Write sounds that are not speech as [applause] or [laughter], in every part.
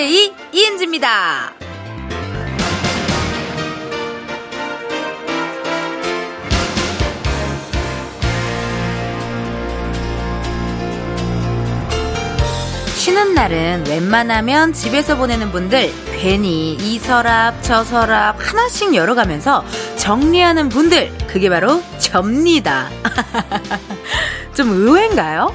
이은지입니다. 쉬는 날은 웬만하면 집에서 보내는 분들 괜히 이 서랍 저 서랍 하나씩 열어가면서 정리하는 분들 그게 바로 접니다. [laughs] 좀 의외인가요?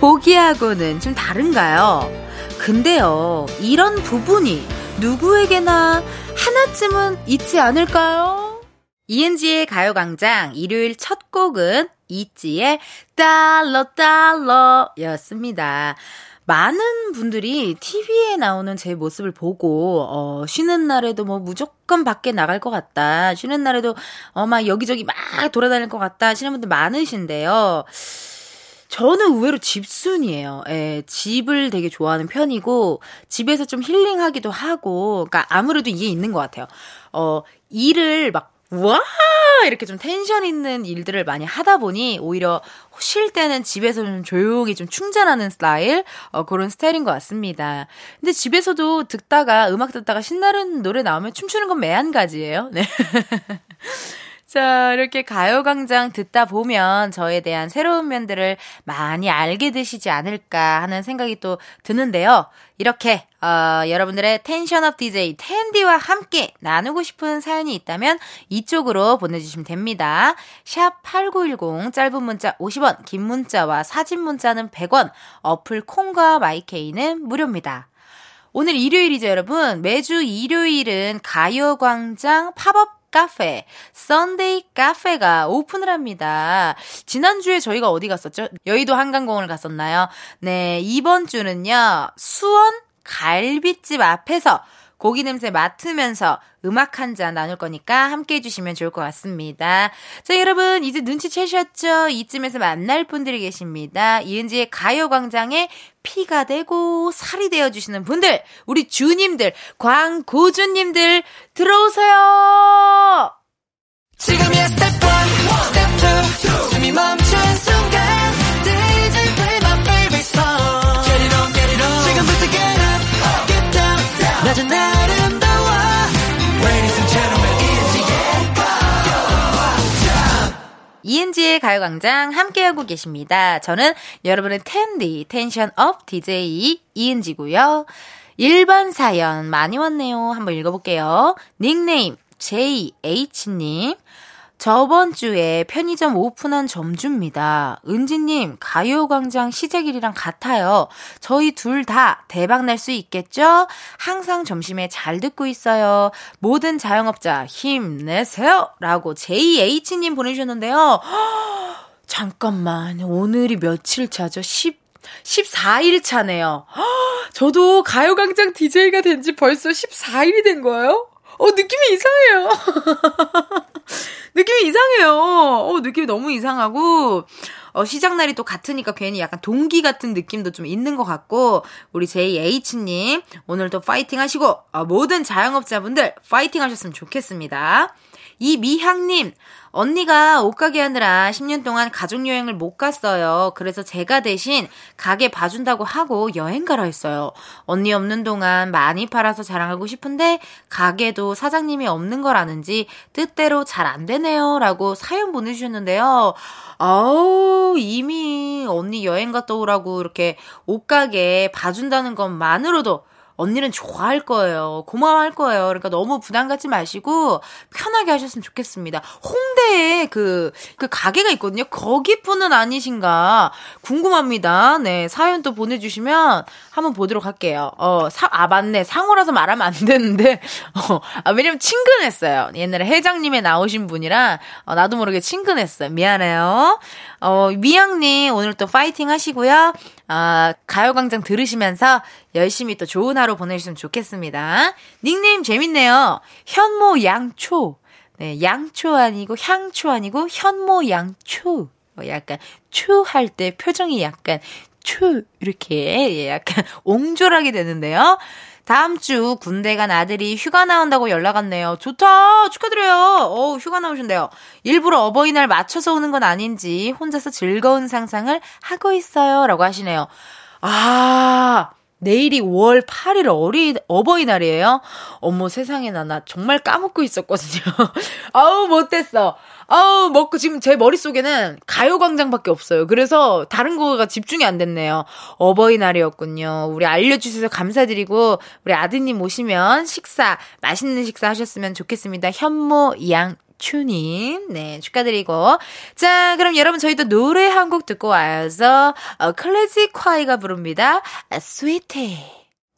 보기하고는 좀 다른가요? 근데요, 이런 부분이 누구에게나 하나쯤은 있지 않을까요? 이은지의 가요광장 일요일 첫 곡은 이지의 달러 달러 였습니다. 많은 분들이 TV에 나오는 제 모습을 보고, 어, 쉬는 날에도 뭐 무조건 밖에 나갈 것 같다. 쉬는 날에도, 어, 막 여기저기 막 돌아다닐 것 같다. 하시는 분들 많으신데요. 저는 의외로 집순이에요. 예, 집을 되게 좋아하는 편이고, 집에서 좀 힐링하기도 하고, 그러니까 아무래도 이게 있는 것 같아요. 어, 일을 막 와! 이렇게 좀 텐션 있는 일들을 많이 하다 보니 오히려 쉴 때는 집에서 좀 조용히 좀 충전하는 스타일, 어, 그런 스타일인 것 같습니다. 근데 집에서도 듣다가, 음악 듣다가 신나는 노래 나오면 춤추는 건 매한가지예요. 네. [laughs] 자, 이렇게 가요광장 듣다 보면 저에 대한 새로운 면들을 많이 알게 되시지 않을까 하는 생각이 또 드는데요. 이렇게, 어, 여러분들의 텐션업 DJ 텐디와 함께 나누고 싶은 사연이 있다면 이쪽으로 보내주시면 됩니다. 샵 8910, 짧은 문자 50원, 긴 문자와 사진 문자는 100원, 어플 콩과 마이케이는 무료입니다. 오늘 일요일이죠, 여러분. 매주 일요일은 가요광장 팝업 카페, 썬데이 카페가 오픈을 합니다. 지난주에 저희가 어디 갔었죠? 여의도 한강공원을 갔었나요? 네, 이번 주는요, 수원 갈비집 앞에서 고기 냄새 맡으면서 음악 한 잔 나눌 거니까 함께 해주시면 좋을 것 같습니다. 자, 여러분, 이제 눈치채셨죠? 이쯤에서 만날 분들이 계십니다. 이은지의 가요광장에 피가 되고 살이 되어주시는 분들, 우리 주님들, 광고주님들, 들어오세요! 지금이야 스텝 1, 스텝 2, 숨이 멈춘 순간, DJ play favorite song. Get it on, get it. 지금부터 get up, get down, 낮은 아 이은지의 가요광장 함께하고 계십니다. 저는 여러분의 텐디, 텐션 업 DJ 이은지고요. 일반 사연 많이 왔네요. 한번 읽어볼게요. 닉네임 JH님. 저번 주에 편의점 오픈한 점주입니다. 은지님, 가요광장 시작일이랑 같아요. 저희 둘 다 대박 날 수 있겠죠? 항상 점심에 잘 듣고 있어요. 모든 자영업자 힘내세요! 라고 JH님 보내주셨는데요. [gasps] 잠깐만, 오늘이 며칠 차죠? 10, 14일 차네요. [gasps] 저도 가요광장 DJ가 된 지 벌써 14일이 된 거예요? 어, 느낌이 이상해요. [laughs] 느낌이 이상해요. 어, 느낌이 너무 이상하고, 어, 시작날이 또 같으니까 괜히 약간 동기 같은 느낌도 좀 있는 것 같고, 우리 JH님, 오늘도 파이팅 하시고, 어, 모든 자영업자분들 파이팅 하셨으면 좋겠습니다. 이미향님, 언니가 옷가게 하느라 10년 동안 가족여행을 못 갔어요. 그래서 제가 대신 가게 봐준다고 하고 여행 가라 했어요. 언니 없는 동안 많이 팔아서 자랑하고 싶은데 가게도 사장님이 없는 걸 아는지 뜻대로 잘 안 되네요. 라고 사연 보내주셨는데요. 아우, 이미 언니 여행 갔다 오라고 이렇게 옷가게 봐준다는 것만으로도 언니는 좋아할 거예요. 고마워할 거예요. 그러니까 너무 부담 갖지 마시고 편하게 하셨으면 좋겠습니다. 홍대에 그, 그 가게가 있거든요. 거기 분은 아니신가 궁금합니다. 네, 사연 또 보내주시면 한번 보도록 할게요. 어, 사, 아, 맞네. 상호라서 말하면 안 되는데, [laughs] 어, 아, 왜냐면 친근했어요. 옛날에 회장님에 나오신 분이라, 어, 나도 모르게 친근했어요. 미안해요. 어, 미영님, 오늘 또 파이팅 하시고요. 아, 가요광장 들으시면서 열심히 또 좋은 하루 보내주시면 좋겠습니다. 닉네임 재밌네요. 현모 양초. 네, 양초 아니고 향초 아니고 현모 양초. 어, 약간 추 할 때 표정이 약간 추 이렇게 약간 [laughs] 옹졸하게 되는데요. 다음 주 군대 간 아들이 휴가 나온다고 연락 왔네요. 좋다! 축하드려요! 어 휴가 나오신대요. 일부러 어버이날 맞춰서 오는 건 아닌지 혼자서 즐거운 상상을 하고 있어요. 라고 하시네요. 아, 내일이 5월 8일 어리, 어버이날이에요? 어머 세상에 나, 나 정말 까먹고 있었거든요. [laughs] 아우, 못됐어. 아우, 먹고 지금 제 머릿속에는 가요광장밖에 없어요. 그래서 다른 거가 집중이 안 됐네요. 어버이날이었군요. 우리 알려주셔서 감사드리고, 우리 아드님 오시면 식사, 맛있는 식사 하셨으면 좋겠습니다. 현모 양 추님, 네, 축하드리고. 자, 그럼 여러분, 저희도 노래 한 곡 듣고 와서, 어, 클래식 콰이가 부릅니다. 스위트.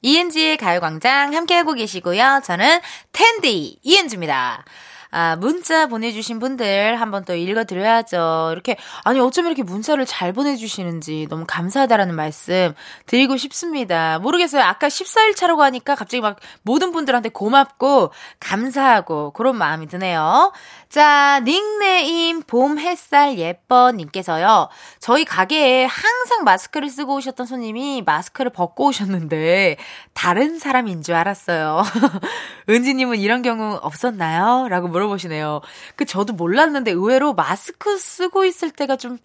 이은지의 가요광장 함께하고 계시고요. 저는 텐디 이은지입니다. 아, 문자 보내주신 분들 한번 또 읽어드려야죠. 이렇게, 아니, 어쩜 이렇게 문자를 잘 보내주시는지 너무 감사하다라는 말씀 드리고 싶습니다. 모르겠어요. 아까 14일 차라고 하니까 갑자기 막 모든 분들한테 고맙고 감사하고 그런 마음이 드네요. 자, 닉네임 봄 햇살 예뻐님께서요. 저희 가게에 항상 마스크를 쓰고 오셨던 손님이 마스크를 벗고 오셨는데 다른 사람인 줄 알았어요. [laughs] 은지님은 이런 경우 없었나요? 라고 물어보시네요. 그 저도 몰랐는데 의외로 마스크 쓰고 있을 때가 좀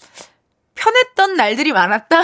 편했던 날들이 많았다.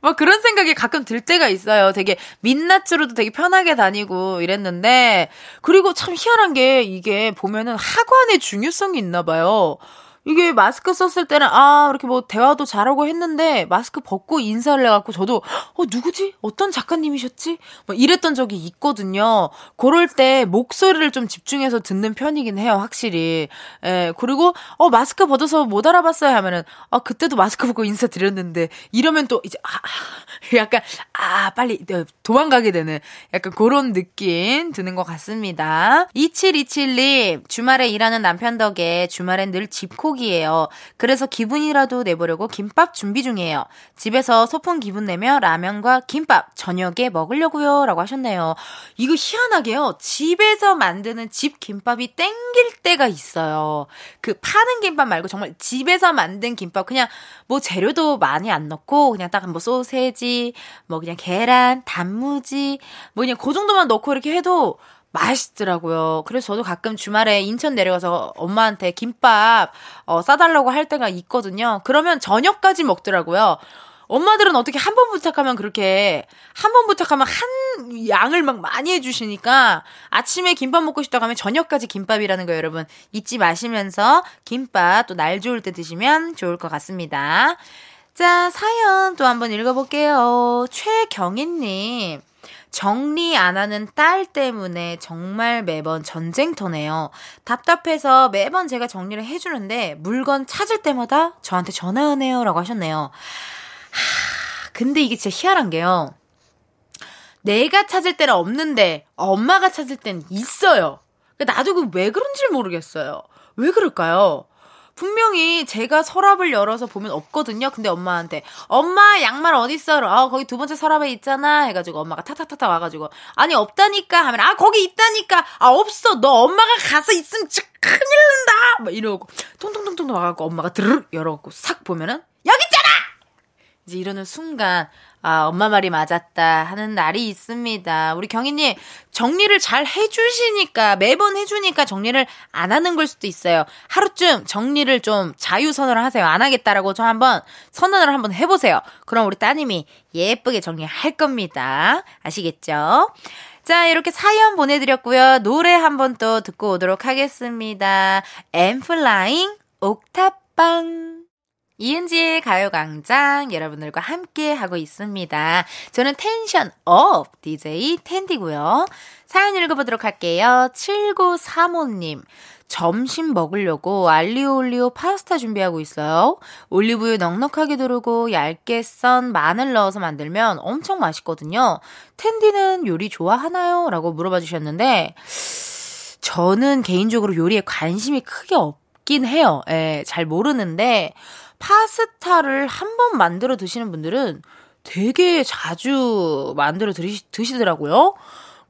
막 [laughs] 그런 생각이 가끔 들 때가 있어요. 되게 민낯으로도 되게 편하게 다니고 이랬는데 그리고 참 희한한 게 이게 보면은 하관의 중요성이 있나 봐요. 이게 마스크 썼을 때는 아 이렇게 뭐 대화도 잘하고 했는데 마스크 벗고 인사를 해갖고 저도 어 누구지 어떤 작가님이셨지 뭐 이랬던 적이 있거든요. 그럴 때 목소리를 좀 집중해서 듣는 편이긴 해요 확실히. 예 그리고 어 마스크 벗어서 못 알아봤어요 하면은 아 그때도 마스크 벗고 인사 드렸는데 이러면 또 이제 아, 아 약간 아 빨리 도망가게 되는 약간 그런 느낌 드는 것 같습니다. 2727님 주말에 일하는 남편 덕에 주말엔 늘 집콕 한이에요 그래서 기분이라도 내보려고 김밥 준비 중이에요. 집에서 소풍 기분 내며 라면과 김밥 저녁에 먹으려고요. 라고 하셨네요. 이거 희한하게요. 집에서 만드는 집 김밥이 땡길 때가 있어요. 그 파는 김밥 말고 정말 집에서 만든 김밥 그냥 뭐 재료도 많이 안 넣고 그냥 딱 뭐 소세지, 뭐 그냥 계란, 단무지 뭐 그냥 그 정도만 넣고 이렇게 해도 맛있더라고요. 그래서 저도 가끔 주말에 인천 내려가서 엄마한테 김밥 어, 싸달라고 할 때가 있거든요. 그러면 저녁까지 먹더라고요. 엄마들은 어떻게 한 번 부탁하면 그렇게 한 번 부탁하면 한 양을 막 많이 해주시니까 아침에 김밥 먹고 싶다고 하면 저녁까지 김밥이라는 거 여러분 잊지 마시면서 김밥 또 날 좋을 때 드시면 좋을 것 같습니다. 자 사연 또 한번 읽어볼게요. 최경희님. 정리 안 하는 딸 때문에 정말 매번 전쟁터네요. 답답해서 매번 제가 정리를 해주는데 물건 찾을 때마다 저한테 전화하네요. 라고 하셨네요. 하, 근데 이게 진짜 희한한 게요. 내가 찾을 때는 없는데 엄마가 찾을 땐 있어요. 나도 그 왜 그런지 모르겠어요. 왜 그럴까요? 분명히 제가 서랍을 열어서 보면 없거든요. 근데 엄마한테 엄마 양말 어딨어? 아 거기 두 번째 서랍에 있잖아. 해가지고 엄마가 타타타타 와가지고 아니 없다니까 하면 아 거기 있다니까 아 없어 너 엄마가 가서 있으면 큰일 난다. 막 이러고 통통통통 와갖고 엄마가 드르륵 열어갖고 싹 보면은 여기 있잖아. 이제 이러는 순간 아, 엄마 말이 맞았다 하는 날이 있습니다. 우리 경희님, 정리를 잘 해주시니까, 매번 해주니까 정리를 안 하는 걸 수도 있어요. 하루쯤 정리를 좀 자유선언을 하세요. 안 하겠다라고 좀 한번 선언을 한번 해보세요. 그럼 우리 따님이 예쁘게 정리할 겁니다. 아시겠죠? 자, 이렇게 사연 보내드렸고요. 노래 한번 또 듣고 오도록 하겠습니다. 엔플라잉 옥탑방. 이은지의 가요광장 여러분들과 함께 하고 있습니다. 저는 텐션 업 DJ 텐디고요. 사연 읽어보도록 할게요. 7935님. 점심 먹으려고 알리오 올리오 파스타 준비하고 있어요. 올리브유 넉넉하게 두르고 얇게 썬 마늘 넣어서 만들면 엄청 맛있거든요. 텐디는 요리 좋아하나요? 라고 물어봐 주셨는데, 저는 개인적으로 요리에 관심이 크게 없긴 해요. 예, 잘 모르는데, 파스타를 한 번 만들어 드시는 분들은 되게 자주 만들어 드시, 드시더라고요.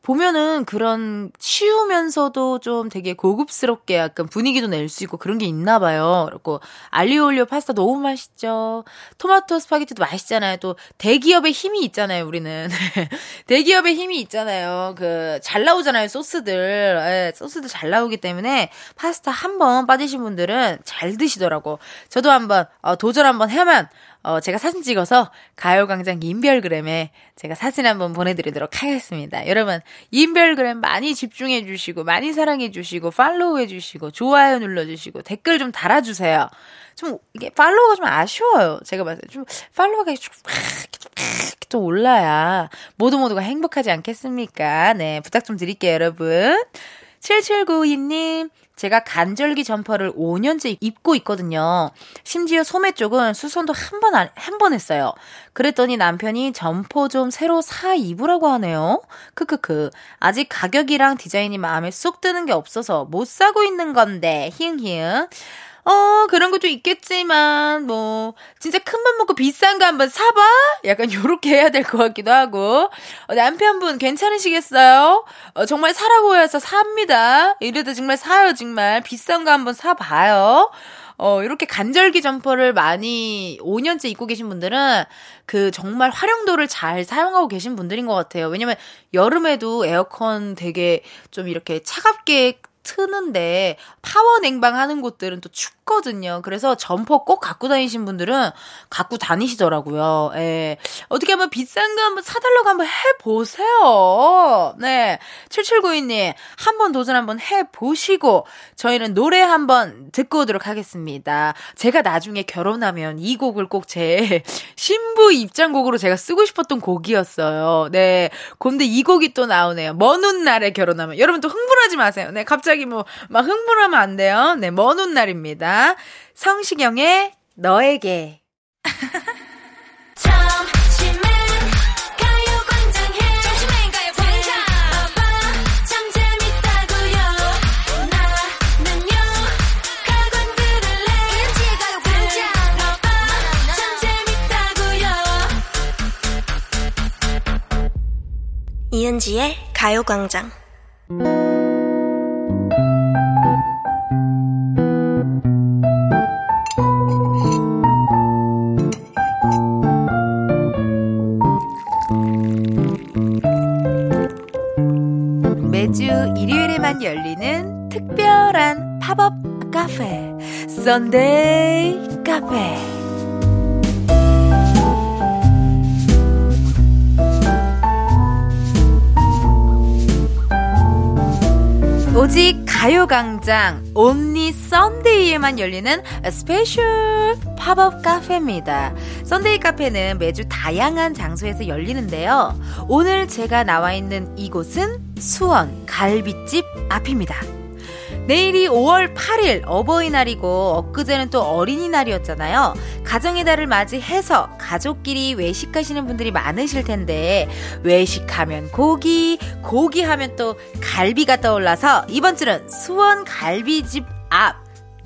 보면은 그런 치우면서도 좀 되게 고급스럽게 약간 분위기도 낼 수 있고 그런 게 있나 봐요. 그리고 알리올리오 파스타 너무 맛있죠. 토마토 스파게티도 맛있잖아요. 또 대기업의 힘이 있잖아요, 우리는. [laughs] 대기업의 힘이 있잖아요. 그 잘 나오잖아요, 소스들. 예, 소스들 잘 나오기 때문에 파스타 한 번 빠지신 분들은 잘 드시더라고. 저도 한번 어, 도전 한번 해면 어, 제가 사진 찍어서 가요광장 인별그램에 제가 사진 한번 보내드리도록 하겠습니다. 여러분, 인별그램 많이 집중해주시고, 많이 사랑해주시고, 팔로우해주시고, 좋아요 눌러주시고, 댓글 좀 달아주세요. 좀, 이게 팔로우가 좀 아쉬워요. 제가 봤을 때. 좀, 팔로우가 좀, 좀 올라야 모두 모두가 행복하지 않겠습니까? 네, 부탁 좀 드릴게요, 여러분. 7792님, 제가 간절기 점퍼를 5년째 입고 있거든요. 심지어 소매 쪽은 수선도 한 번, 한 번 했어요. 그랬더니 남편이 점퍼 좀 새로 사 입으라고 하네요. 크크크. 아직 가격이랑 디자인이 마음에 쏙 드는 게 없어서 못 사고 있는 건데, 히응히응. 어, 그런 것도 있겠지만, 뭐, 진짜 큰 맘 먹고 비싼 거 한번 사봐? 약간 요렇게 해야 될 것 같기도 하고. 어, 남편분 괜찮으시겠어요? 어, 정말 사라고 해서 삽니다. 이래도 정말 사요, 정말. 비싼 거 한번 사봐요. 어, 이렇게 간절기 점퍼를 많이 5년째 입고 계신 분들은 그 정말 활용도를 잘 사용하고 계신 분들인 것 같아요. 왜냐면 여름에도 에어컨 되게 좀 이렇게 차갑게 트는데 파워 냉방 하는 곳들은 또 춥거든요. 그래서 점퍼 꼭 갖고 다니신 분들은 갖고 다니시더라고요. 예. 어떻게 한번 비싼 거 한번 사달라고 한번 해보세요. 네. 7792님, 한번 도전 한번 해보시고, 저희는 노래 한번 듣고 오도록 하겠습니다. 제가 나중에 결혼하면 이 곡을 꼭 제 신부 입장곡으로 제가 쓰고 싶었던 곡이었어요. 네. 근데 이 곡이 또 나오네요. 먼 훗날에 결혼하면. 여러분 또 흥분하지 마세요. 네. 갑자기 갑자기 뭐, 막 흥분하면 안 돼요. 네, 먼 훗날입니다. 성시경의 너에게. 이은지의 가요광장 썬데이 카페. 오직 가요광장 only Sunday에만 열리는 스페셜 팝업 카페입니다. 썬데이 카페는 매주 다양한 장소에서 열리는데요. 오늘 제가 나와 있는 이곳은 수원 갈비집 앞입니다. 내일이 5월 8일 어버이날이고 엊그제는 또 어린이날이었잖아요. 가정의 달을 맞이해서 가족끼리 외식하시는 분들이 많으실 텐데 외식하면 고기, 고기 하면 또 갈비가 떠올라서 이번 주는 수원 갈비집 앞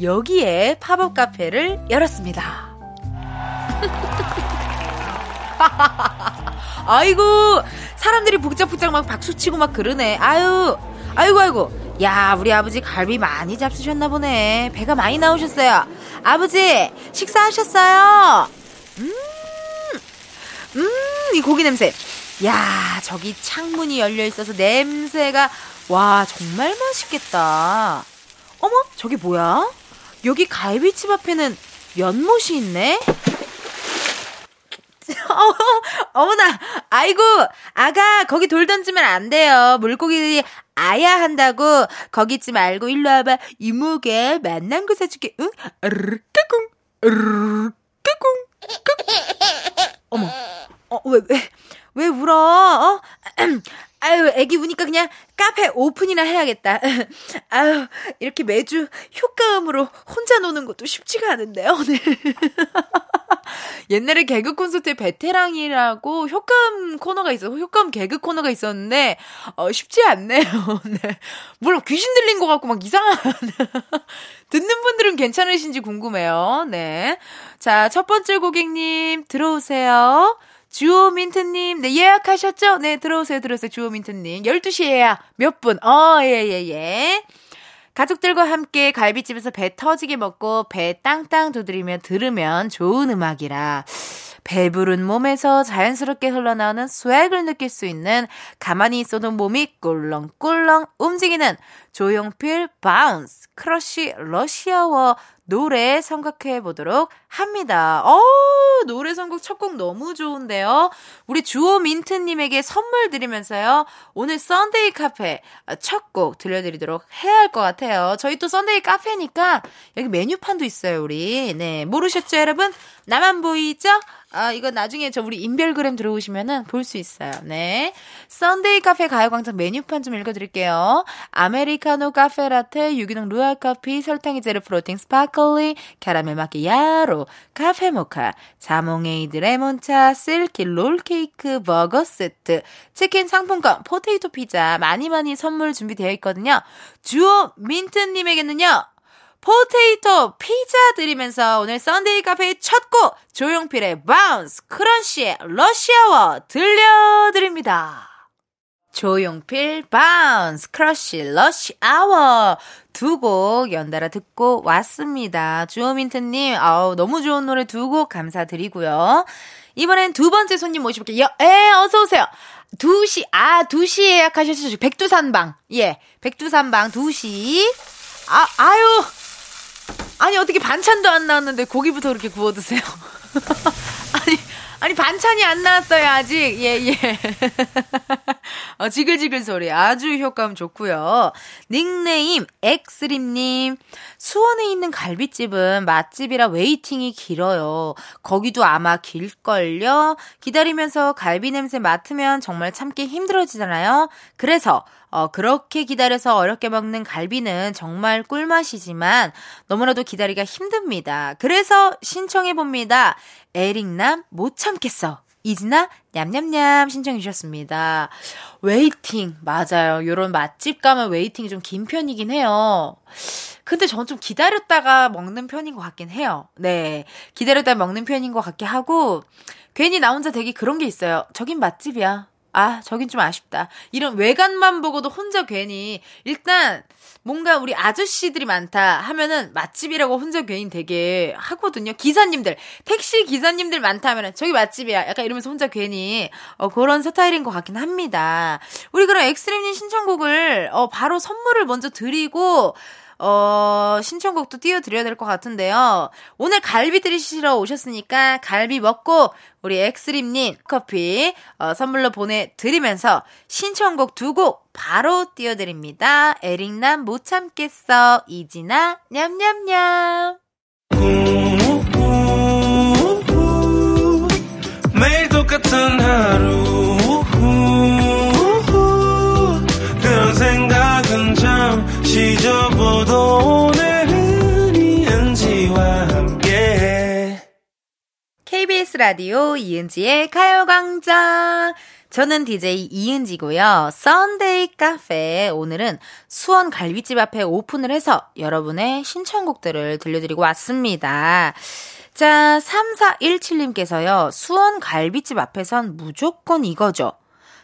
여기에 팝업 카페를 열었습니다. [laughs] 아이고 사람들이 북적북적 막 박수치고 막 그러네. 아유 아이고 아이고 야, 우리 아버지 갈비 많이 잡수셨나 보네. 배가 많이 나오셨어요. 아버지, 식사하셨어요? 음, 음, 이 고기 냄새. 야, 저기 창문이 열려 있어서 냄새가, 와, 정말 맛있겠다. 어머, 저기 뭐야? 여기 갈비집 앞에는 연못이 있네? [laughs] 어머나, 아이고, 아가, 거기 돌 던지면 안 돼요. 물고기들이 아야 한다고. 거기 있지 말고, 일로 와봐. 이모게 만난 거 사줄게, 응? 까꿍, 까꿍, 까꿍. 어머, 어, 왜, 왜, 왜 울어? 어? 아유, 애기 우니까 그냥 카페 오픈이나 해야겠다. [laughs] 아유, 이렇게 매주 효과음으로 혼자 노는 것도 쉽지가 않은데요, 오늘. [laughs] 옛날에 개그 콘서트에 베테랑이라고 효과음 코너가 있어, 효과음 개그 코너가 있었는데, 어, 쉽지 않네요, [laughs] 네. 물론 귀신 들린 것 같고 막 이상한. 듣는 분들은 괜찮으신지 궁금해요, 네. 자, 첫 번째 고객님, 들어오세요. 주호민트님, 네, 예약하셨죠? 네, 들어오세요, 들어오세요, 주호민트님. 12시에야 몇 분? 어, 예, 예, 예. 가족들과 함께 갈비집에서 배 터지게 먹고 배 땅땅 두드리며 들으면 좋은 음악이라 배부른 몸에서 자연스럽게 흘러나오는 스웩을 느낄 수 있는 가만히 있어도 몸이 꿀렁꿀렁 움직이는 조용필 바운스 크러쉬 러시아워 노래 선곡해 보도록 합니다. 어 노래 선곡 첫 곡 너무 좋은데요. 우리 주호 민트님에게 선물 드리면서요. 오늘 썬데이 카페 첫 곡 들려드리도록 해야 할 것 같아요. 저희 또 썬데이 카페니까 여기 메뉴판도 있어요, 우리. 네. 모르셨죠, 여러분? 나만 보이죠? 아, 이거 나중에 저 우리 인별그램 들어오시면은 볼 수 있어요. 네. 썬데이 카페 가요광장 메뉴판 좀 읽어드릴게요. 아메리카노 카페 라테, 유기농 루왁 커피, 설탕이 제로 프로틴 스파클링, 캐러멜 마키아토, 카페 모카, 자몽에이드 레몬차, 실키 롤케이크, 버거 세트, 치킨 상품권, 포테이토 피자 많이 많이 선물 준비되어 있거든요. 주호 민트님에게는요. 포테이토 피자 드리면서 오늘 썬데이 카페의 첫 곡 조용필의 바운스 크러쉬의 러시아워 들려드립니다. 조용필 바운스 크러쉬 러시아워 두 곡 연달아 듣고 왔습니다. 주호민트님 아우 너무 좋은 노래 두 곡 감사드리고요. 이번엔 두 번째 손님 모셔볼게요. 에 어서 오세요. 2시 아 2시 예약하셨죠? 백두산방 예 백두산방 2시 아 아유 아니 어떻게 반찬도 안 나왔는데 고기부터 그렇게 구워 드세요? [laughs] 아니 반찬이 안 나왔어요 아직. 예예. 예. [laughs] 어, 지글지글 소리. 아주 효과음 좋고요. 닉네임 엑스림님. 수원에 있는 갈비집은 맛집이라 웨이팅이 길어요. 거기도 아마 길걸요? 기다리면서 갈비 냄새 맡으면 정말 참기 힘들어지잖아요. 그래서 어, 그렇게 기다려서 어렵게 먹는 갈비는 정말 꿀맛이지만 너무나도 기다리기가 힘듭니다. 그래서 신청해 봅니다. 에릭남 못 참겠어. 이진아 냠냠냠 신청해 주셨습니다. waiting 맞아요. 요런 맛집 가면 waiting이 좀 긴 편이긴 해요. 근데 저는 좀 기다렸다가 먹는 편인 것 같긴 해요. 네. 기다렸다가 먹는 편인 것 같긴 하고 괜히 나 혼자 되게 그런 게 있어요. 저긴 맛집이야. 아, 저긴 좀 아쉽다. 이런 외관만 보고도 혼자 괜히, 일단, 뭔가 우리 아저씨들이 많다 하면은 맛집이라고 혼자 괜히 되게 하거든요. 기사님들, 택시 기사님들 많다 하면은 저기 맛집이야. 약간 이러면서 혼자 괜히, 어, 그런 스타일인 것 같긴 합니다. 우리 그럼 엑스트림님 신청곡을, 어, 바로 선물을 먼저 드리고, 어, 신청곡도 띄워드려야 될 것 같은데요. 오늘 갈비 들이시러 오셨으니까 갈비 먹고 우리 엑스림님 커피 어, 선물로 보내드리면서 신청곡 두 곡 바로 띄워드립니다. 에릭남 못 참겠어. 이진아 냠냠냠. 매일 똑같은 하루 접어도 오늘은 이은지와 함께 KBS 라디오 이은지의 가요광장 저는 DJ 이은지고요. Sunday 카페 오늘은 수원 갈비집 앞에 오픈을 해서 여러분의 신청곡들을 들려드리고 왔습니다. 자, 3417님께서요. 수원 갈비집 앞에선 무조건 이거죠.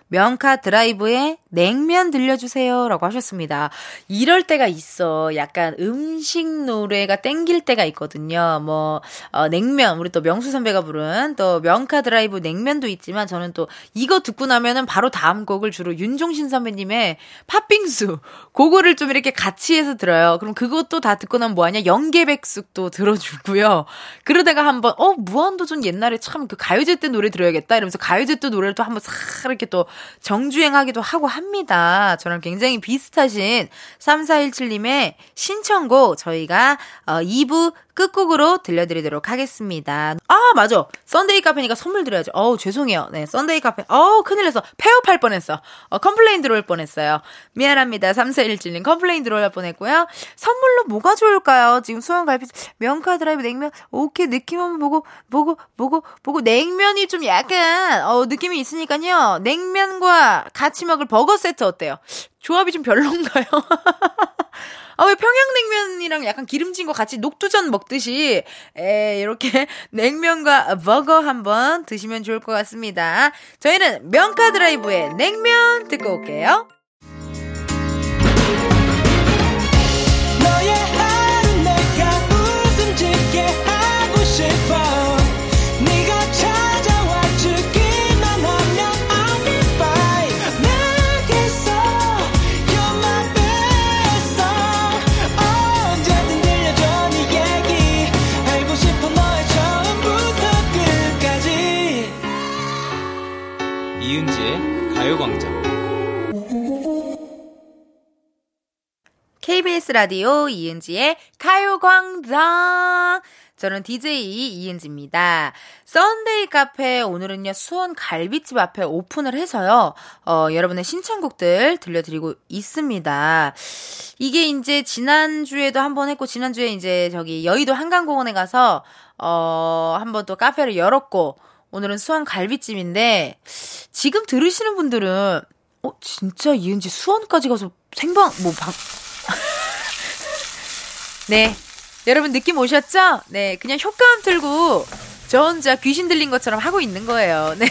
명카 드라이브에 냉면 들려주세요. 라고 하셨습니다. 이럴 때가 있어. 약간 음식 노래가 땡길 때가 있거든요. 뭐, 어, 냉면. 우리 또 명수 선배가 부른 또 명카 드라이브 냉면도 있지만 저는 또 이거 듣고 나면은 바로 다음 곡을 주로 윤종신 선배님의 팥빙수. 그거를 좀 이렇게 같이 해서 들어요. 그럼 그것도 다 듣고 나면 뭐하냐? 연계백숙도 들어주고요. 그러다가 한번, 어, 무한도전 옛날에 참 그 가요제 때 노래 들어야겠다. 이러면서 가요제 때 노래를 또 한번 싹 이렇게 또 정주행하기도 하고 합니다. 저랑 굉장히 비슷하신 3417님의 신청곡 저희가 어, 2부 끝곡으로 들려드리도록 하겠습니다. 아, 맞아. Sunday 카페니까 선물 드려야죠. 어우, 죄송해요. 네, Sunday 카페. 어우, 큰일 났어. 폐업할 뻔했어. 어, complain 들어올 뻔했어요. 미안합니다. 3417님 complain 들어올 뻔했고요. 선물로 뭐가 좋을까요? 지금 수원 갈비, 명카 드라이브 냉면, 오케이, 느낌 한번 보고, 보고, 보고, 보고, 냉면이 좀 약간, 어, 느낌이 있으니까요. 냉면과 같이 먹을 버거 버거 세트 어때요? 조합이 좀 별론가요? [laughs] 아, 왜 평양냉면이랑 약간 기름진 거 같이 녹두전 먹듯이, 에, 이렇게 [laughs] 냉면과 버거 한번 드시면 좋을 것 같습니다. 저희는 명카 드라이브의 냉면 듣고 올게요. 너의 하루 내가 웃음 짓게 하고 싶어 KBS 라디오 이은지의 가요광장 저는 DJ 이은지입니다. Sunday 카페 오늘은요 수원 갈비집 앞에 오픈을 해서요 어, 여러분의 신청곡들 들려드리고 있습니다. 이게 이제 지난 주에도 한 번 했고 지난 주에 이제 저기 여의도 한강공원에 가서 어, 한 번 또 카페를 열었고 오늘은 수원 갈비집인데 지금 들으시는 분들은 어 진짜 이은지 수원까지 가서 생방 뭐 방... [laughs] 네 여러분 느낌 오셨죠? 네 그냥 효과음 틀고 저 혼자 귀신 들린 것처럼 하고 있는 거예요. 네.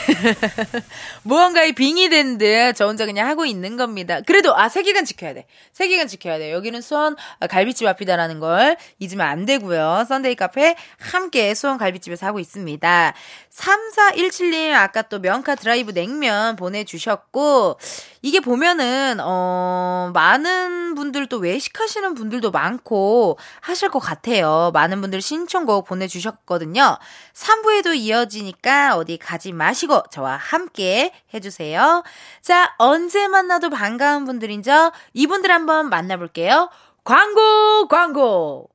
[laughs] 무언가에 빙의 된 듯 저 혼자 그냥 하고 있는 겁니다. 그래도 아 세계관 지켜야 돼. 세계관 지켜야 돼. 여기는 수원 갈비집 앞이다라는 걸 잊으면 안 되고요. Sunday 카페 함께 수원 갈비집에서 하고 있습니다. 3417님 아까 또 명카 드라이브 냉면 보내주셨고 이게 보면은 어 많은 분들 또 외식하시는 분들도 많고 하실 것 같아요. 많은 분들 신청곡 보내 주셨거든요. 3부에도 이어지니까 어디 가지 마시고 저와 함께 해 주세요. 자 언제 만나도 반가운 분들인죠. 이분들 한번 만나 볼게요. 광고 광고.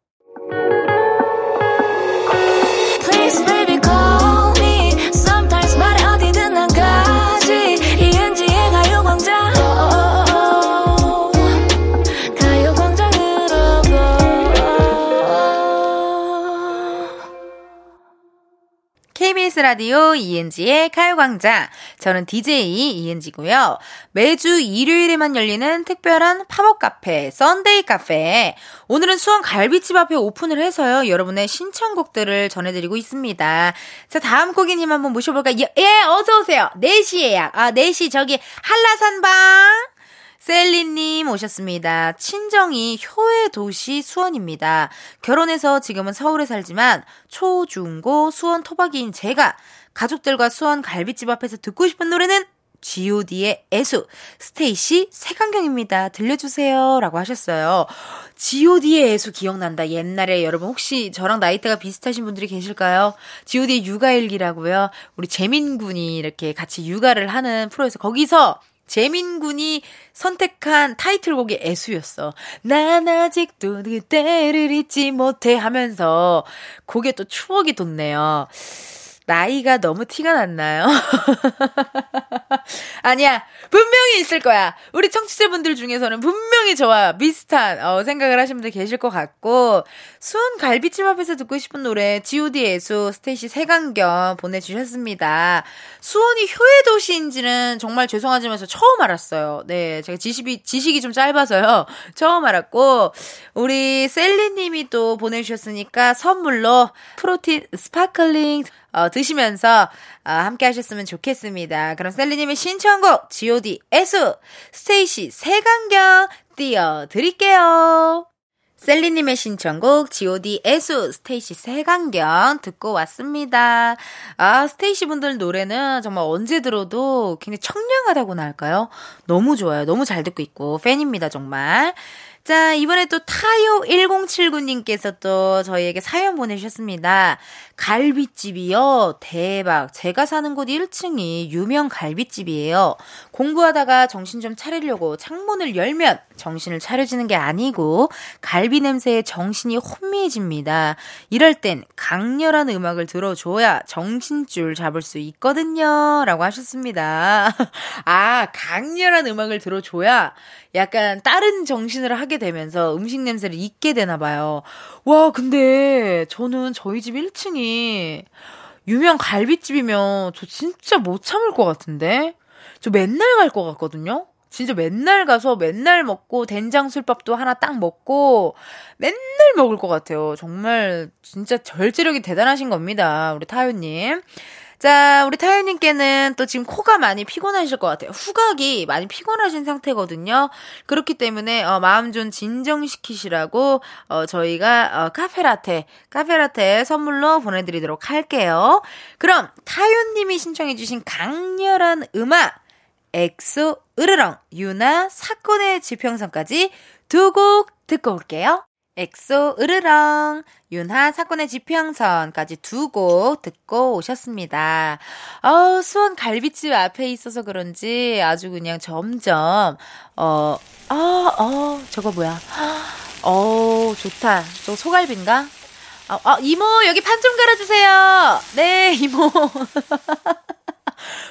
Please, baby, KBS 라디오 이은지의 가요광장. 저는 DJ 이은지고요. 매주 일요일에만 열리는 특별한 팝업 카페, Sunday 카페. 오늘은 수원 갈비집 앞에 오픈을 해서요. 여러분의 신청곡들을 전해드리고 있습니다. 자, 다음 고객님 한번 모셔볼까요? 예, 예 어서오세요. 4시 예약. 아, 4시 저기 한라산방. 셀리님 오셨습니다. 친정이 효의 도시 수원입니다. 결혼해서 지금은 서울에 살지만 초, 중, 고 수원 토박이인 제가 가족들과 수원 갈비집 앞에서 듣고 싶은 노래는 god의 애수, 스테이시 색안경입니다. 들려주세요. 라고 하셨어요. god의 애수 기억난다. 옛날에 여러분 혹시 저랑 나이대가 비슷하신 분들이 계실까요? god의 육아일기라고요. 우리 재민군이 이렇게 같이 육아를 하는 프로에서 거기서 재민군이 선택한 타이틀곡이 애수였어. 난 아직도 그때를 잊지 못해 하면서 곡에 또 추억이 돋네요. 나이가 너무 티가 났나요? [laughs] 아니야. 분명히 있을 거야. 우리 청취자분들 중에서는 분명히 저와 비슷한 어, 생각을 하신 분들 계실 것 같고 수원 갈비집 앞에서 듣고 싶은 노래 G.O.D 애수 스테이시 색안경 보내주셨습니다. 수원이 효의 도시인지는 정말 죄송하지만 서 처음 알았어요. 네, 제가 지식이 지식이 좀 짧아서요. 처음 알았고 우리 셀리님이 또 보내주셨으니까 선물로 protein sparkling 어, 드시면서 어, 함께 하셨으면 좋겠습니다. 그럼 셀리님의 신청곡 G.O.D. 애수 스테이시 색안경 띄워드릴게요. 셀리님의 신청곡 G.O.D. 애수 스테이시 색안경 듣고 왔습니다. 아 스테이시 분들 노래는 정말 언제 들어도 굉장히 청량하다고나 할까요? 너무 좋아요. 너무 잘 듣고 있고 팬입니다 정말. 자, 이번에 또 타요 1079님께서 또 저희에게 사연 보내주셨습니다. 갈비집이요? 대박. 제가 사는 곳 1층이 유명 갈비집이에요. 공부하다가 정신 좀 차리려고 창문을 열면 정신을 차려지는 게 아니고 갈비 냄새에 정신이 혼미해집니다. 이럴 땐 강렬한 음악을 들어줘야 정신줄 잡을 수 있거든요. 라고 하셨습니다. [laughs] 아, 강렬한 음악을 들어줘야 약간 다른 정신을 하게 되면서 음식 냄새를 잊게 되나 봐요. 와, 근데 저는 저희 집 1층이 유명 갈비집이면 저 진짜 못 참을 것 같은데? 저 맨날 갈 것 같거든요? 진짜 맨날 가서 맨날 먹고 된장 술밥도 하나 딱 먹고 맨날 먹을 것 같아요. 정말 진짜 절제력이 대단하신 겁니다. 우리 타요님. 자, 우리 타요님께는 또 지금 코가 많이 피곤하실 것 같아요. 후각이 많이 피곤하신 상태거든요. 그렇기 때문에 어, 마음 좀 진정시키시라고 어, 저희가 어, 카페라테, 카페라테 선물로 보내드리도록 할게요. 그럼 타요님이 신청해주신 강렬한 음악 엑소 으르렁 윤하 사건의 지평선까지 두 곡 듣고 올게요. 엑소 으르렁 윤하 사건의 지평선까지 두 곡 듣고 오셨습니다. 어 수원 갈비집 앞에 있어서 그런지 아주 그냥 점점 어 아, 어, 저거 뭐야? 어, 좋다. 저 소갈비인가? 어, 어, 이모, 여기 판 좀 갈아주세요. 네, 이모. [laughs]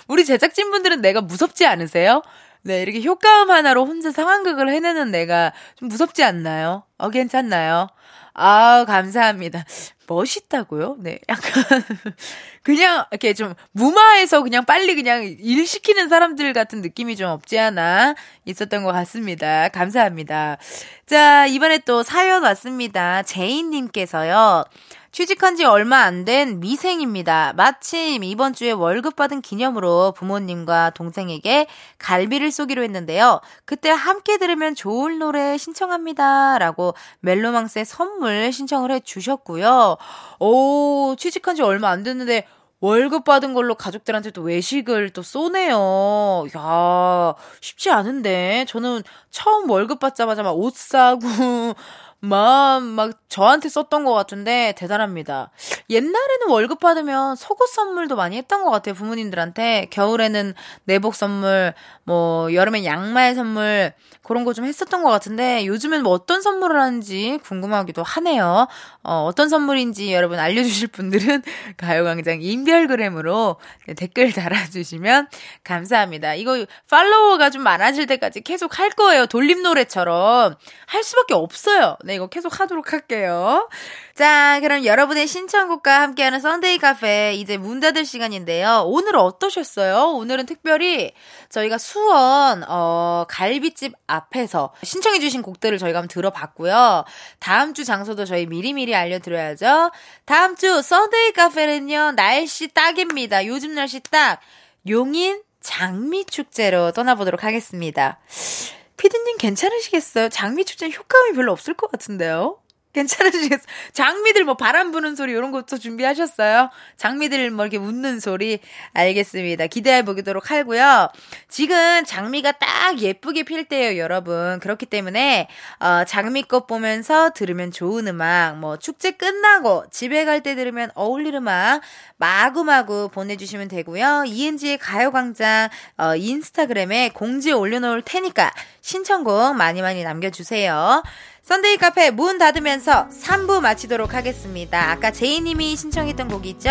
우리 제작진분들은 내가 무섭지 않으세요? 네, 이렇게 효과음 하나로 혼자 상황극을 해내는 내가 좀 무섭지 않나요? 어, 괜찮나요? 아, 감사합니다. 멋있다고요? 네, 약간 [laughs] 그냥 이렇게 좀 무마해서 그냥 빨리 그냥 일 시키는 사람들 같은 느낌이 좀 없지 않아 있었던 것 같습니다. 감사합니다. 자, 이번에 또 사연 왔습니다. 제인 님께서요. 취직한 지 얼마 안 된 미생입니다. 마침 이번 주에 월급 받은 기념으로 부모님과 동생에게 갈비를 쏘기로 했는데요. 그때 함께 들으면 좋을 노래 신청합니다. 라고 멜로망스의 선물 신청을 해 주셨고요. 오, 취직한 지 얼마 안 됐는데 월급 받은 걸로 가족들한테 또 외식을 또 쏘네요. 야, 쉽지 않은데. 저는 처음 월급 받자마자 막 옷 사고, 막, 막 저한테 썼던 것 같은데 대단합니다. 옛날에는 월급 받으면 속옷 선물도 많이 했던 것 같아요. 부모님들한테. 겨울에는 내복 선물, 뭐, 여름엔 양말 선물, 그런 거 좀 했었던 것 같은데 요즘엔 뭐 어떤 선물을 하는지 궁금하기도 하네요. 어, 어떤 선물인지 여러분 알려주실 분들은 [laughs] 가요광장 인별그램으로 댓글 달아주시면 감사합니다. 이거 follower가 좀 많아질 때까지 계속 할 거예요. 돌림 노래처럼 할 수밖에 없어요. 네, 이거 계속 하도록 할게요. 자, 그럼 여러분의 신청곡과 함께하는 Sunday 카페 이제 문 닫을 시간인데요. 오늘 어떠셨어요? 오늘은 특별히 저희가 수원 어 갈비집 앞에서 신청해 주신 곡들을 저희가 한번 들어봤고요. 다음 주 장소도 저희 미리미리 알려 드려야죠. 다음 주 Sunday 카페는요. 날씨 딱입니다. 요즘 날씨 딱 용인 장미 축제로 떠나보도록 하겠습니다. 피디님 괜찮으시겠어요? 장미 축제는 효과음이 별로 없을 것 같은데요. 괜찮으시겠어요? 장미들 뭐 바람 부는 소리 이런 것도 준비하셨어요? 장미들 뭐 이렇게 웃는 소리 알겠습니다. 기대해 보도록 하고요. 지금 장미가 딱 예쁘게 필 때예요, 여러분. 그렇기 때문에 어, 장미꽃 보면서 들으면 좋은 음악, 뭐 축제 끝나고 집에 갈 때 들으면 어울릴 음악 마구마구 보내주시면 되고요. 이은지의 가요광장 어, 인스타그램에 공지 올려놓을 테니까 신청곡 많이 많이 남겨주세요. Sunday 카페 문 닫으면서 3부 마치도록 하겠습니다. 아까 제이님이 신청했던 곡이죠.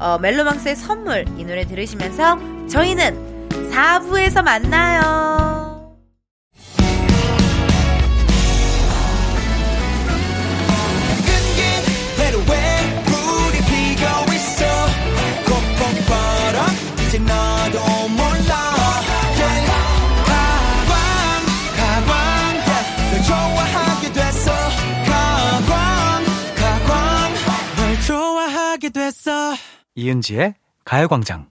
어, 멜로망스의 선물 이 노래 들으시면서 저희는 4부에서 만나요. 이은지의 가요광장.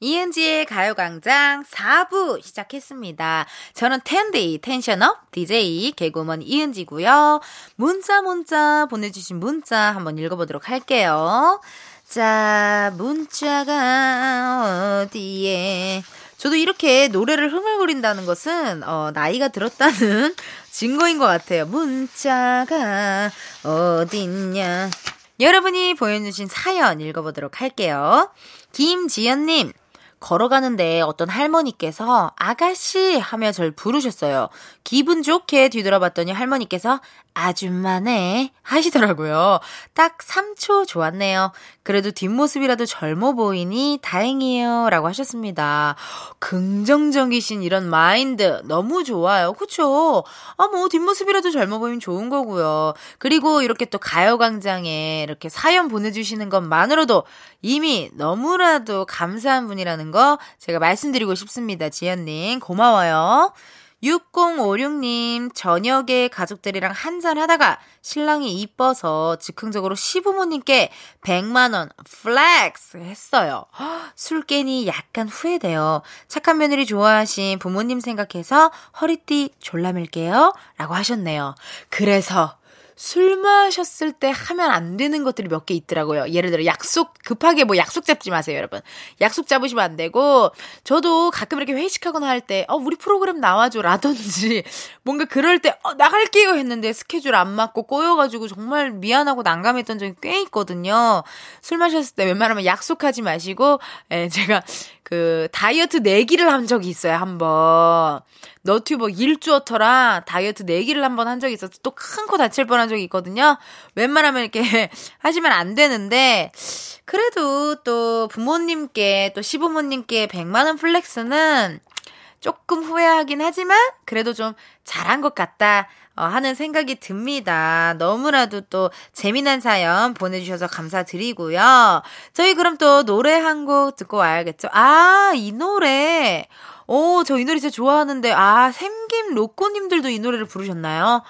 이은지의 가요광장 4부 시작했습니다. 저는 텐디, 텐션업, DJ, 개그우먼 이은지고요. 문자 문자 보내주신 문자 한번 읽어보도록 할게요. 자, 문자가 어디에. 저도 이렇게 노래를 흥얼거린다는 것은, 어, 나이가 들었다는 [laughs] 증거인 것 같아요. 문자가 어딨냐. 여러분이 보여주신 사연 읽어보도록 할게요. 김지연님, 걸어가는데 어떤 할머니께서 아가씨 하며 절 부르셨어요. 기분 좋게 뒤돌아봤더니 할머니께서 아줌마네 하시더라고요. 딱 3초 좋았네요. 그래도 뒷모습이라도 젊어 보이니 다행이에요. 라고 하셨습니다. 긍정적이신 이런 마인드 너무 좋아요. 그쵸? 아, 뭐, 뒷모습이라도 젊어 보이면 좋은 거고요. 그리고 이렇게 또 가요광장에 이렇게 사연 보내주시는 것만으로도 이미 너무나도 감사한 분이라는 거 제가 말씀드리고 싶습니다. 지연님, 고마워요. 6056님, 저녁에 가족들이랑 한잔 하다가 신랑이 이뻐서 즉흥적으로 시부모님께 100만원 flex 했어요. 술 깨니 약간 후회돼요. 착한 며느리 좋아하신 부모님 생각해서 허리띠 졸라맬게요. 라고 하셨네요. 그래서 술 마셨을 때 하면 안 되는 것들이 몇 개 있더라고요. 예를 들어 약속 급하게 뭐 약속 잡지 마세요, 여러분. 약속 잡으시면 안 되고 저도 가끔 이렇게 회식하거나 할 때 어, 우리 프로그램 나와줘 라든지 [laughs] 뭔가 그럴 때 어, 나갈게요 했는데 스케줄 안 맞고 꼬여가지고 정말 미안하고 난감했던 적이 꽤 있거든요. 술 마셨을 때 웬만하면 약속하지 마시고 예, 제가 그 다이어트 내기를 한 적이 있어요, 한번. 너튜버 일주어터랑 다이어트 내기를 한번 한 적이 있어서 또 큰 코 다칠 뻔한 적이 있거든요. 웬만하면 이렇게 [laughs] 하시면 안 되는데 그래도 또 부모님께 또 시부모님께 100만 원 flex는 조금 후회하긴 하지만 그래도 좀 잘한 것 같다. 어, 하는 생각이 듭니다. 너무나도 또 재미난 사연 보내주셔서 감사드리고요. 저희 그럼 또 노래 한 곡 듣고 와야겠죠? 아, 이 노래. 오, 저 이 노래 진짜 좋아하는데, 아, 샘김 로꼬님들도 이 노래를 부르셨나요?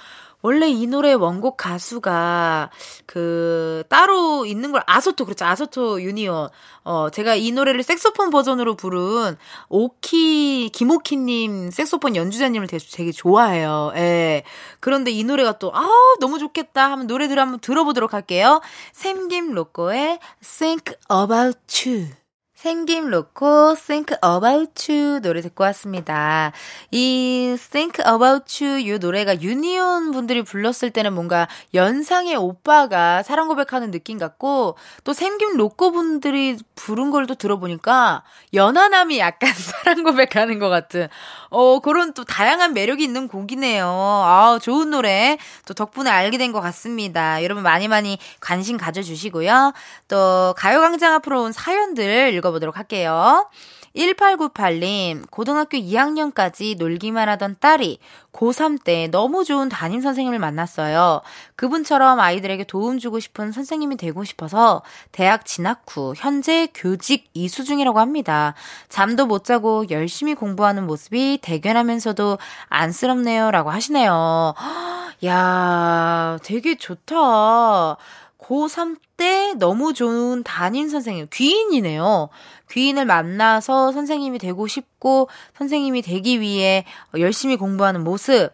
원래 이 노래 원곡 가수가 그 따로 있는 걸 아소토 그렇죠 아소토 유니온 어 제가 이 노래를 색소폰 버전으로 부른 오키 김오키님 색소폰 연주자님을 되게, 되게 좋아해요. 예. 그런데 이 노래가 또 아 너무 좋겠다 하면 노래들 한번 들어보도록 할게요. 샘김 로꼬의 Think About You. 생김 로코 Think About You 노래 듣고 왔습니다. 이 Think About You 이 노래가 유니온 분들이 불렀을 때는 뭔가 연상의 오빠가 사랑 고백하는 느낌 같고 또 생김 로코 분들이 부른 걸 또 들어보니까 연하남이 약간 [laughs] 사랑 고백하는 것 같은 어 그런 또 다양한 매력이 있는 곡이네요. 아 좋은 노래 또 덕분에 알게 된 것 같습니다. 여러분 많이 많이 관심 가져주시고요. 또 가요광장 앞으로 온 사연들 읽어 읽어보도록 할게요. 1898님, 고등학교 2학년까지 놀기만 하던 딸이 고3 때 너무 좋은 담임 선생님을 만났어요. 그분처럼 아이들에게 도움 주고 싶은 선생님이 되고 싶어서 대학 진학 후 현재 교직 이수 중이라고 합니다. 잠도 못 자고 열심히 공부하는 모습이 대견하면서도 안쓰럽네요. 라고 하시네요. [gasps] 야, 되게 좋다. 고3 때 너무 좋은 담임 선생님, 귀인이네요. 귀인을 만나서 선생님이 되고 싶고, 선생님이 되기 위해 열심히 공부하는 모습.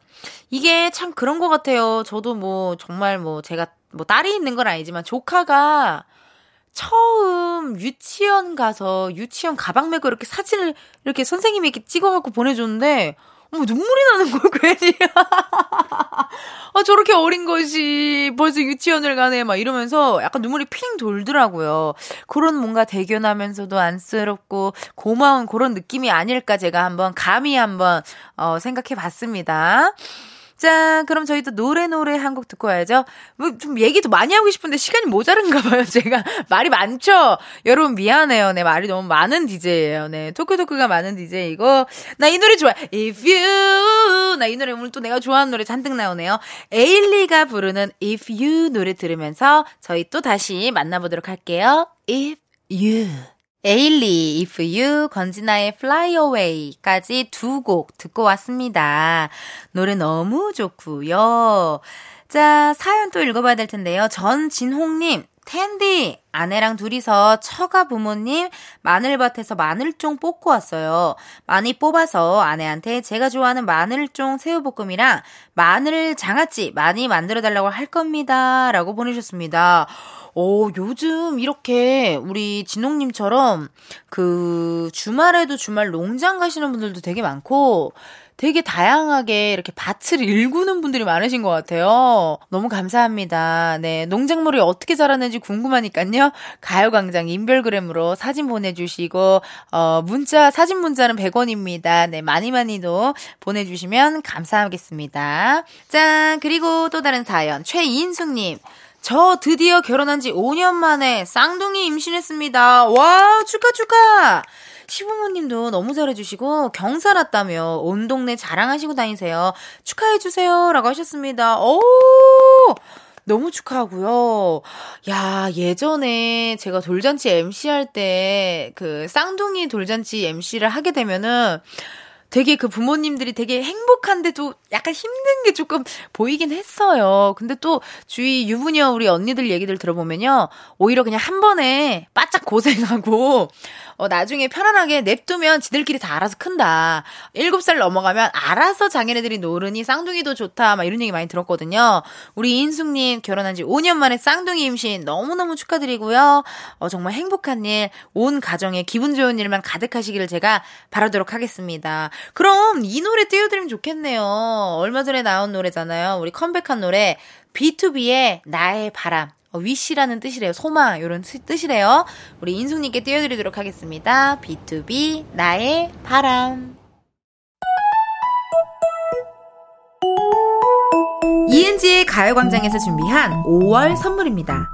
이게 참 그런 것 같아요. 저도 뭐, 정말 뭐, 제가 뭐, 딸이 있는 건 아니지만, 조카가 처음 유치원 가서 유치원 가방 메고 이렇게 사진을 이렇게 선생님이 이렇게 찍어갖고 보내줬는데, 뭐 눈물이 나는 걸 괜히. [laughs] 아, 저렇게 어린 것이 벌써 유치원을 가네, 막 이러면서 약간 눈물이 핑 돌더라고요. 그런 뭔가 대견하면서도 안쓰럽고 고마운 그런 느낌이 아닐까 제가 한번 감히 한번, 어, 생각해 봤습니다. 자, 그럼 저희 도 노래 노래 한 곡 듣고 와야죠. 뭐 좀 얘기도 많이 하고 싶은데 시간이 모자른가 봐요. [laughs] 제가 말이 많죠. 여러분 미안해요. 네, 말이 너무 많은 DJ예요. 네, 토크토크가 많은 DJ이고 나 이 노래 좋아. If You 나 이 노래 오늘 또 내가 좋아하는 노래 잔뜩 나오네요. 에일리가 부르는 If You 노래 들으면서 저희 또 다시 만나보도록 할게요. If You 에일리, If You, 건진아의 Fly Away까지 두 곡 듣고 왔습니다. 노래 너무 좋고요. 자, 사연 또 읽어봐야 될 텐데요. 전진홍님, 텐디, 아내랑 둘이서 처가 부모님 마늘밭에서 마늘종 뽑고 왔어요. 많이 뽑아서 아내한테 제가 좋아하는 마늘종 새우볶음이랑 마늘 장아찌 많이 만들어 달라고 할 겁니다. 라고 보내셨습니다. 어, 요즘 이렇게 우리 진홍님처럼 그 주말에도 주말 농장 가시는 분들도 되게 많고 되게 다양하게 이렇게 밭을 일구는 분들이 많으신 것 같아요. 너무 감사합니다. 네. 농작물이 어떻게 자라는지 궁금하니까요. 가요광장 인별그램으로 사진 보내주시고, 어, 문자, 사진 문자는 100원입니다. 네. 많이 많이도 보내주시면 감사하겠습니다. 자, 그리고 또 다른 사연. 최인숙님. 저 드디어 결혼한 지 5년 만에 쌍둥이 임신했습니다. 와, 축하, 축하! 시부모님도 너무 잘해주시고, 경사 났다며 온 동네 자랑하시고 다니세요. 축하해주세요. 라고 하셨습니다. 오! 너무 축하하고요. 야, 예전에 제가 돌잔치 MC 할 때, 그, 쌍둥이 돌잔치 MC를 하게 되면은, 되게 그 부모님들이 되게 행복한데 도 약간 힘든 게 조금 보이긴 했어요. 근데 또 주위 유부녀 우리 언니들 얘기들 들어보면요. 오히려 그냥 한 번에 바짝 고생하고 어, 나중에 편안하게 냅두면 지들끼리 다 알아서 큰다. 7살 넘어가면 알아서 자기네들이 노르니 쌍둥이도 좋다. 막 이런 얘기 많이 들었거든요. 우리 인숙 님 결혼한 지 5년 만에 쌍둥이 임신 너무너무 축하드리고요. 어, 정말 행복한 일, 온 가정에 기분 좋은 일만 가득하시기를 제가 바라도록 하겠습니다. 그럼 이 노래 띄워드리면 좋겠네요. 얼마 전에 나온 노래잖아요. 우리 컴백한 노래 B2B의 나의 바람. 어, 위시라는 뜻이래요. 소망 이런 뜻이래요. 우리 인숙님께 띄워드리도록 하겠습니다. B2B 나의 바람. 이은지의 가요광장에서 준비한 5월 선물입니다.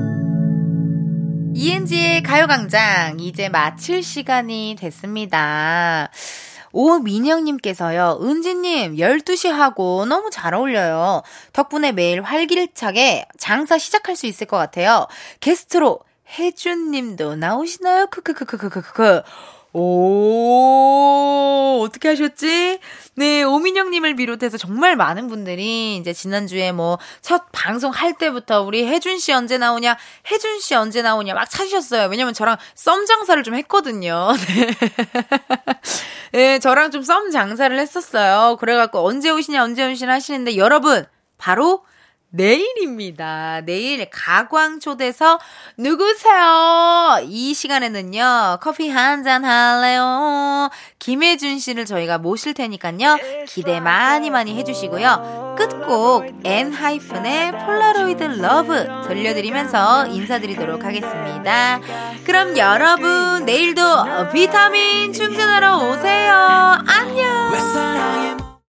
이은지의 가요광장 이제 마칠 시간이 됐습니다. 오민영님께서요, 은지님, 12시 하고 너무 잘 어울려요. 덕분에 매일 활기차게 장사 시작할 수 있을 것 같아요. 게스트로 혜준님도 나오시나요? 크크크크크크크. 오, 어떻게 하셨지? 네, 오민영님을 비롯해서 정말 많은 분들이 이제 지난주에 뭐 첫 방송 할 때부터 우리 혜준 씨 언제 나오냐, 혜준 씨 언제 나오냐 막 찾으셨어요. 왜냐면 저랑 썸 장사를 좀 했거든요. [laughs] 네. 네, 저랑 좀 썸 장사를 했었어요. 그래갖고 언제 오시냐, 언제 오시냐 하시는데 여러분, 바로 내일입니다. 내일 가광초대석 누구세요? 이 시간에는요, 커피 한 잔 할래요? 김혜준 씨를 저희가 모실 테니까요, 기대 많이 많이 해주시고요. 끝곡 엔하이픈의 Polaroid Love 들려드리면서 인사드리도록 하겠습니다. 그럼 여러분, 내일도 비타민 충전하러 오세요. 안녕!